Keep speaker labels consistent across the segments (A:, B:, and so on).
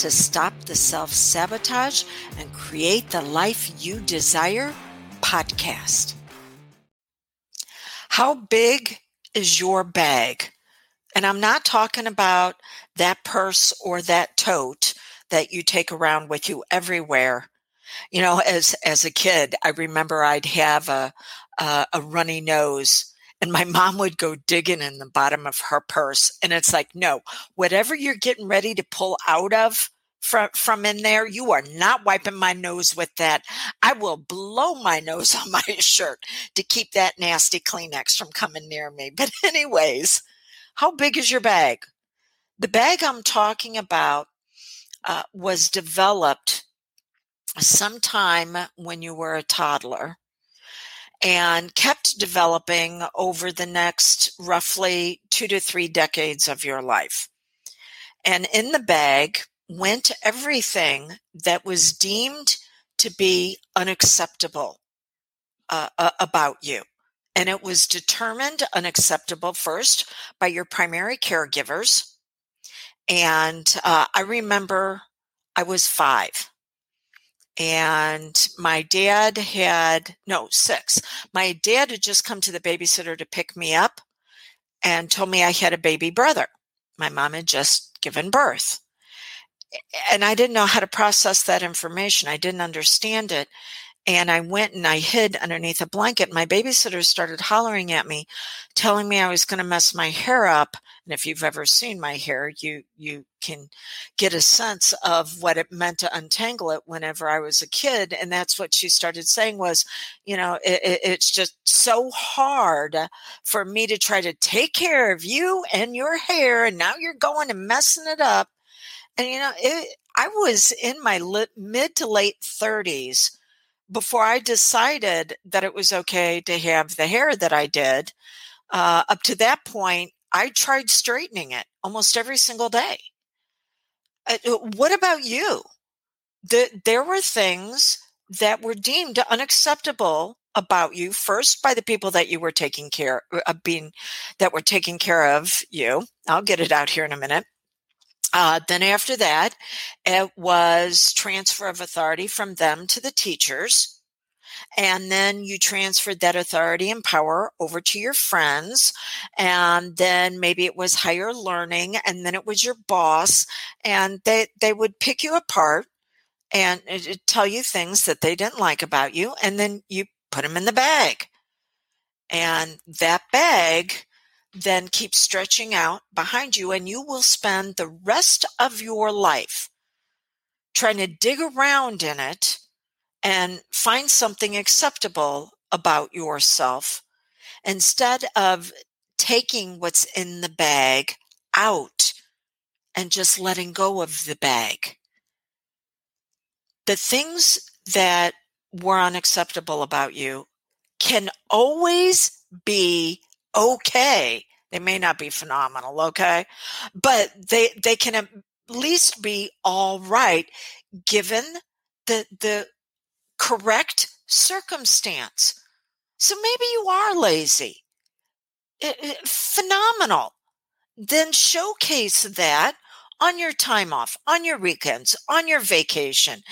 A: to Stop the Self Sabotage and Create the Life You Desire podcast. How big is your bag? And I'm not talking about that purse or that tote that you take around with you everywhere. You know, as as a kid, I remember I'd have a a, a runny nose and my mom would go digging in the bottom of her purse and it's like no whatever you're getting ready to pull out of from from in there you are not wiping my nose with that. I will blow my nose on my shirt to keep that nasty kleenex from coming near me. But anyways how big is your bag? The bag i'm talking about uh, was developed sometime when you were a toddler and kept developing over the next roughly two to three decades of your life. And in the bag went everything that was deemed to be unacceptable uh, uh, about you. And it was determined unacceptable first by your primary caregivers. And uh, I remember I was five and my dad had no six. My dad had just come to the babysitter to pick me up and told me i had a baby brother. My mom had just given birth. And i didn't know how to process that information. I didn't understand it and I went and I hid underneath a blanket. My babysitter started hollering at me, telling me I was going to mess my hair up. And if you've ever seen my hair, you you can get a sense of what it meant to untangle it whenever I was a kid. And that's what she started saying was, you know, it, it, it's just so hard for me to try to take care of you and your hair, and now you're going and messing it up. And you know, it, I was in my mid to late thirties before I decided that it was okay to have the hair that I did, uh, up to that point, I tried straightening it almost every single day. Uh, uh what about you? The, there were things that were deemed unacceptable about you first by the people that you were taking care of uh, being that were taking care of you i'll get it out here in a minute uh, then after that, it was transfer of authority from them to the teachers. And then you transferred that authority and power over to your friends. And then maybe it was higher learning. And then it was your boss. And they, they would pick you apart and uh, tell you things that they didn't like about you. And then you put them in the bag. And that bag then keep stretching out behind you, and you will spend the rest of your life trying to dig around in it and find something acceptable about yourself instead of taking what's in the bag out and just letting go of the bag. The things that were unacceptable about you can always be okay. They may not be phenomenal, okay? But they they can at least be all right given the the correct circumstance. So maybe you are lazy. It, it, phenomenal. Then showcase that on your time off, on your weekends, on your vacation.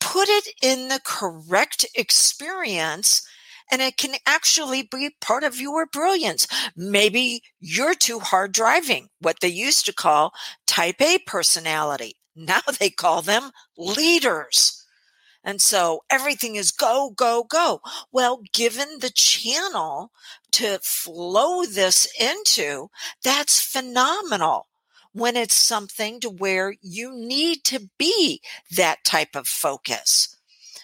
A: Put it in the correct experience and it can actually be part of your brilliance. Maybe you're too hard driving, what they used to call type A personality. Now they call them leaders. And so everything is go, go, go. Well, given the channel to flow this into, that's phenomenal when it's something to where you need to be that type of focus.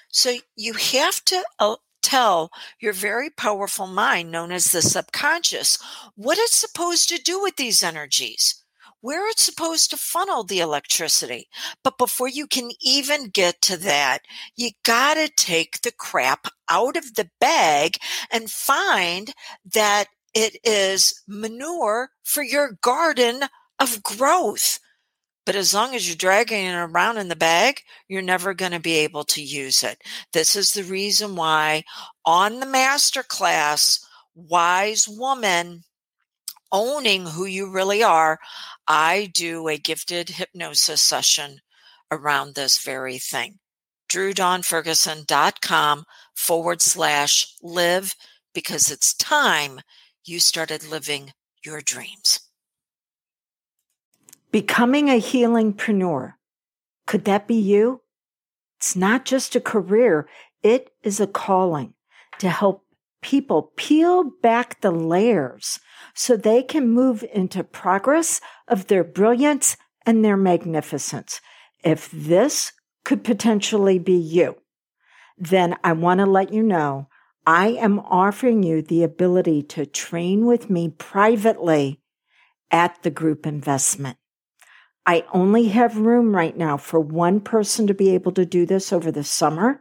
A: So you have to uh, tell your very powerful mind, known as the subconscious, what it's supposed to do with these energies. where it's supposed to funnel the electricity. But before you can even get to that, you got to take the crap out of the bag and find that it is manure for your garden of growth. But as long as you're dragging it around in the bag, you're never going to be able to use it. This is the reason why on the master class, Wise Woman, owning who you really are, I do a gifted hypnosis session around this very thing. DrewDawnFerguson.com forward slash live because it's time you started living your dreams.
B: Becoming a healingpreneur. Could that be you? It's not just a career, it is a calling to help people peel back the layers so they can move into progress of their brilliance and their magnificence. If this could potentially be you, then I want to let you know I am offering you the ability to train with me privately at the group investment. I only have room right now for one person to be able to do this over the summer.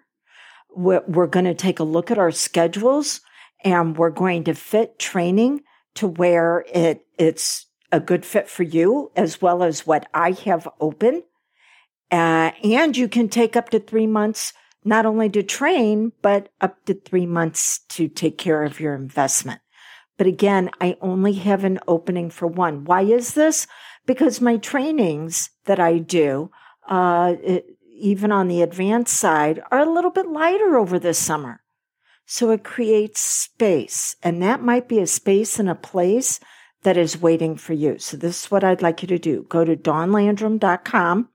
B: We're, we're going to take a look at our schedules and we're going to fit training to where it, it's a good fit for you as well as what I have open. Uh, and you can take up to three months not only to train, but up to three months to take care of your investment. But again, I only have an opening for one. Why is this? Because my trainings that I do, uh, it, even on the advanced side, are a little bit lighter over the summer. So it creates space, and that might be a space and a place that is waiting for you. So this is what I'd like you to do. Go to dawnlandrum.com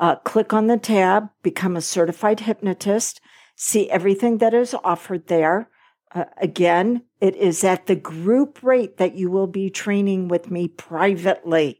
B: uh, click on the tab, become a certified hypnotist, see everything that is offered there. Uh, again, it is at the group rate that you will be training with me privately.